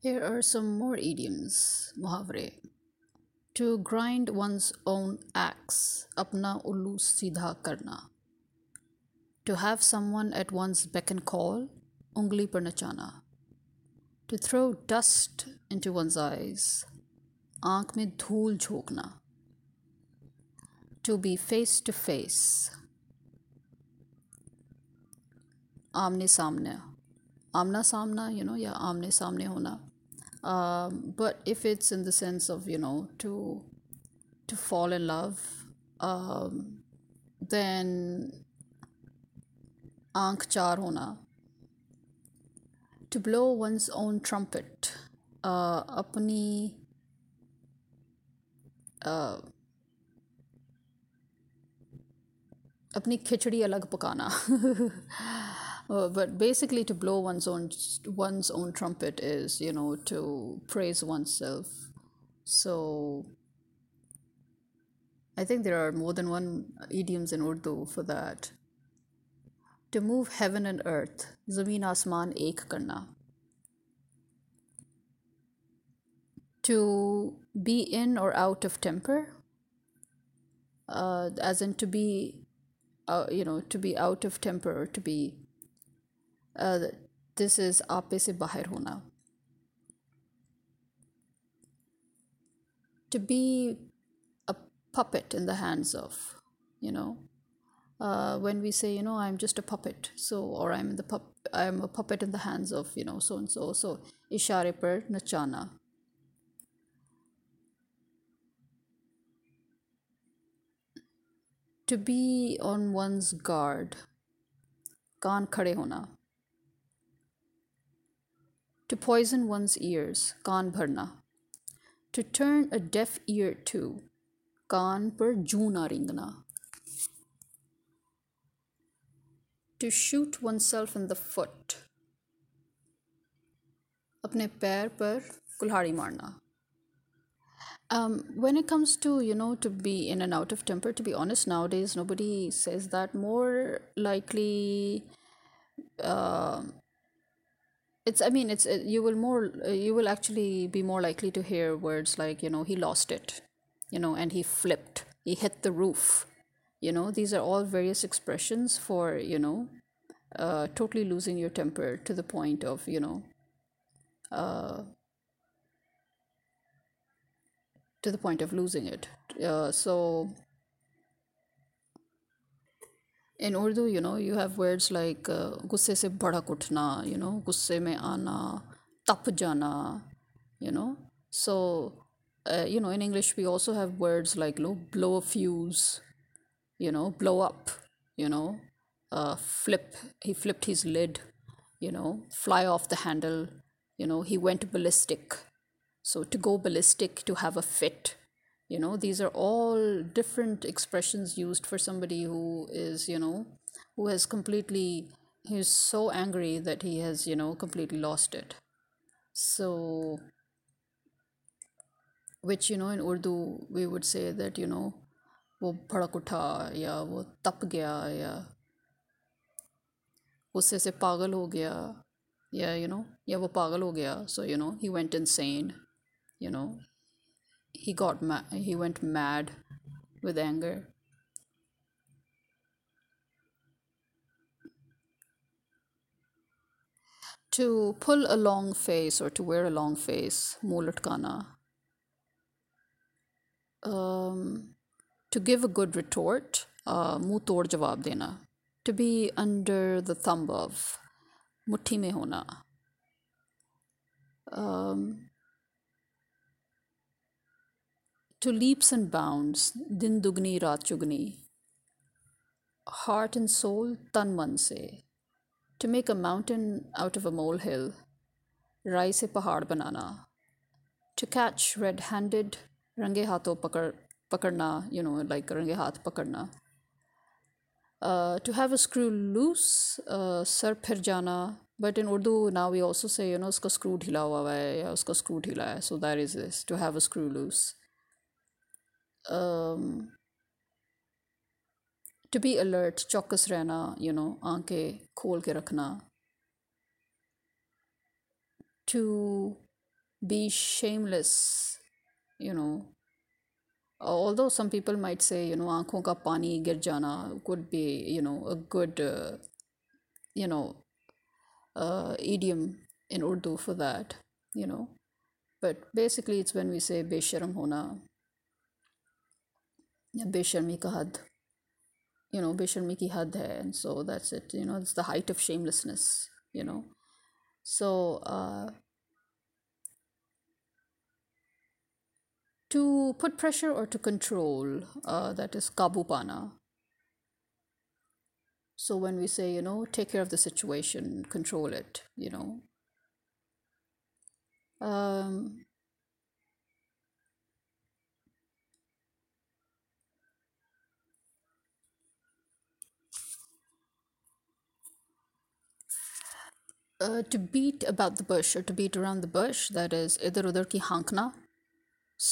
Here are some more idioms, muhavre. To grind one's own axe, apna ullu सीधा karna. To have someone at one's beck and call, ungli par nachana. To throw dust into one's eyes, aankh mein dhool jhokna. To be face to face, आमने सामने आमना सामना you know या आमने सामने होना um, but if it's in the sense of you know to to fall in love um, then aankh char hona to blow one's own trumpet uh, अपनी uh, अपनी खिचड़ी अलग पकाना uh, but basically, to blow one's own one's own trumpet is, you know, to praise oneself. So I think there are more than one idioms in Urdu for that. To move heaven and earth, zameen asman ek karna. To be in or out of temper, uh, as in to be, uh, you know, to be out of temper or to be this is आप पे से बाहर होना to be a puppet in the hands of you know uh, when we say you know i'm just a puppet so or i'm in the pup i'm a puppet in the hands of you know so and so so ishare par nachana to be on one's guard कान खड़े होना to poison one's ears, kaan bharna. To turn a deaf ear to, kaan par joona ringna. To shoot oneself in the foot, apne pair par kulhari marna. Um, when it comes to you know to be in and out of temper, to be honest, nowadays nobody says that. More likely, uh, it's i mean it's uh, you will more uh, you will actually be more likely to hear words like you know he lost it you know and he flipped he hit the roof. You know these are all various expressions for you know uh, totally losing your temper to the point of you know uh, to the point of losing it. Uh, so in Urdu, you know, you have words like uh, gusse se bada uthna, you know, gusse mein aana, tap jana, you know. So, uh, you know, in English, we also have words like you know, blow a fuse, you know, blow up, you know, uh, flip, he flipped his lid, you know, fly off the handle, you know, he went ballistic. So, to go ballistic, to have a fit, you know these are all different expressions used for somebody who is you know who has completely he's so angry that he has you know completely lost it so which you know in urdu we would say that you know वो भड़क उठा या वो तप गया या गुस्से से पागल हो गया या यू नो या वो पागल हो गया so you know he went insane you know he got ma- he went mad with anger. To pull a long face or to wear a long face mulatkana um, to give a good retort uh, muh tod jawab dena to be under the thumb of muthi mein hona um, to leaps and bounds, din dugni raat chugni. Heart and soul, tan man se. To make a mountain out of a molehill, rai se pahad banana. To catch red-handed, range haathon pakar, pakarna, you know, like range haath pakarna. Uh, to have a screw loose, uh, sar phir jana. But in Urdu now we also say, you know, uska screw dhila hua hai ya uska screw dhila hai. So that is this, to have a screw loose. To be alert चौकस रहना you know आंखें खोल के रखना to be shameless you know although some people might say you know aankhon ka pani gir jana could be you know a good uh, you know uh, idiom in urdu for that you know but basically it's when we say besharam hona या बेशर्मी का हद you know बेशर्मी की हद है and so that's it you know it's the height of shamelessness you know so uh, to put pressure or to control uh, that is kabu pana so when we say you know take care of the situation control it you know um, uh, to beat about the bush or to beat around the bush that is idhar udhar ki hankna.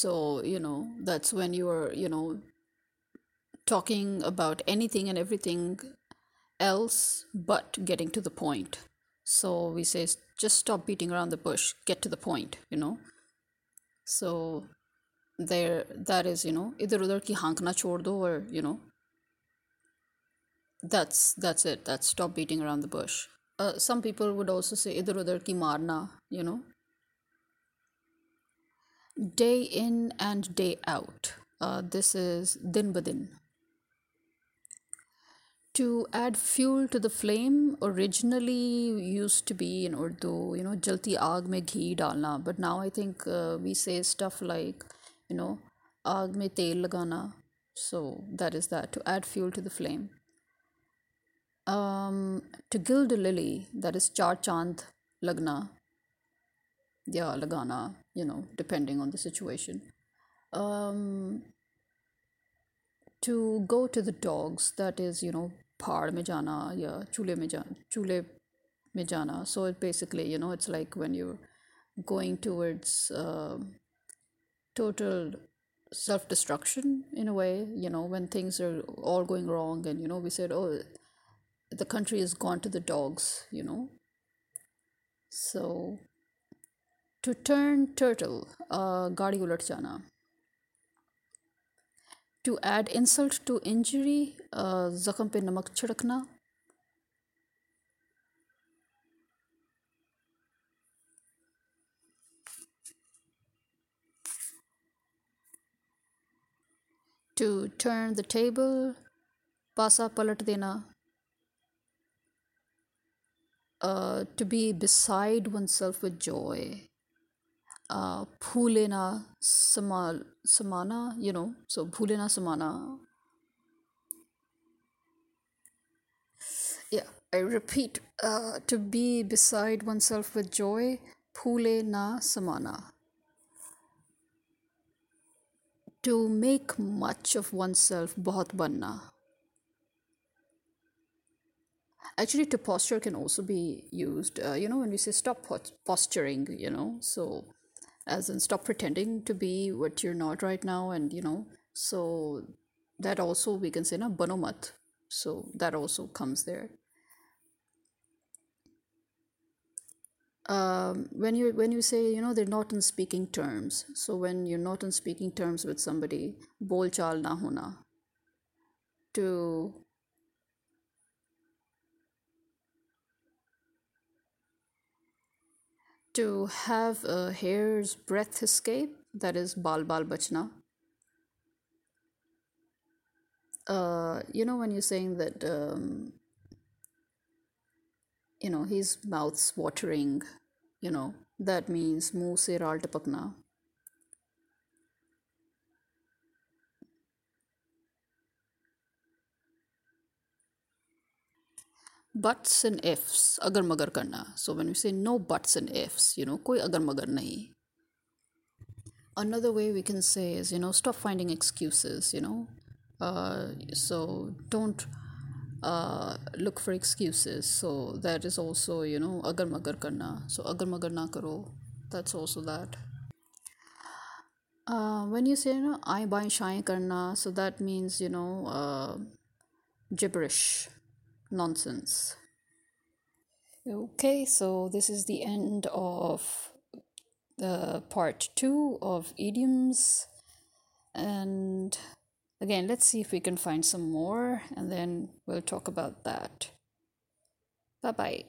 So you know that's when you're you know talking about anything and everything else but getting to the point. So we say just stop beating around the bush get to the point you know. So there that is you know idhar udhar ki hankna chhod do or you know. That's that's it. That's stop beating around the bush uh, some people would also say idhar udhar ki marna you know. Day in and day out. Uh, this is din badin to add fuel to the flame originally used to be in urdu you know jalti aag mein ghee dalna. But now i think uh, we say stuff like you know aag mein tel lagana. So that is that to add fuel to the flame um, to gild a lily that is char chand lagna. Yeah lagana you know depending on the situation. Um, to go to the dogs that is you know phaad mein jana ya chule mein jana chule mein jana. So it basically you know it's like when you're going towards uh, total self destruction in a way you know when things are all going wrong and you know we said oh the country has gone to the dogs, you know. So, to turn turtle, uh, gadi ulat jana. To add insult to injury, uh, zakham pe namak. To turn the table, pasa palat dena uh, to be beside oneself with joy uh, phulena samal samana you know so phulena samana. Yeah i repeat uh, to be beside oneself with joy phule na samana. To make much of oneself bahut banna actually to posture can also be used uh, you know when we say stop pos- posturing you know so as in stop pretending to be what you're not right now and you know so that also we can say na banomat. So that also comes there. Um, when you when you say you know they're not in speaking terms so when you're not in speaking terms with somebody bolchal na hona. To to have a hair's breadth escape that is bal bal bachna. Uh, you know when you're saying that um, you know his mouth's watering you know that means muh se raal tapakna buts and ifs agar magar karna. So when we say no buts and ifs you know koi agar magar nahi. Another way we can say is you know stop finding excuses you know. Uh, so don't uh, look for excuses. So that is also you know agar magar karna. So agar magar na karo. That's also that. Uh, when you say you know I buy shy karna so that means you know uh, gibberish nonsense okay so this is the end of the part two of idioms. And again, let's see if we can find some more and then we'll talk about that. Bye bye.